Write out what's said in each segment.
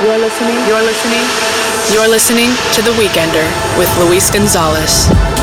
You're listening. You're listening. You're listening to The Weekender with Luis Gonzalez.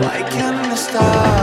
like in the stars.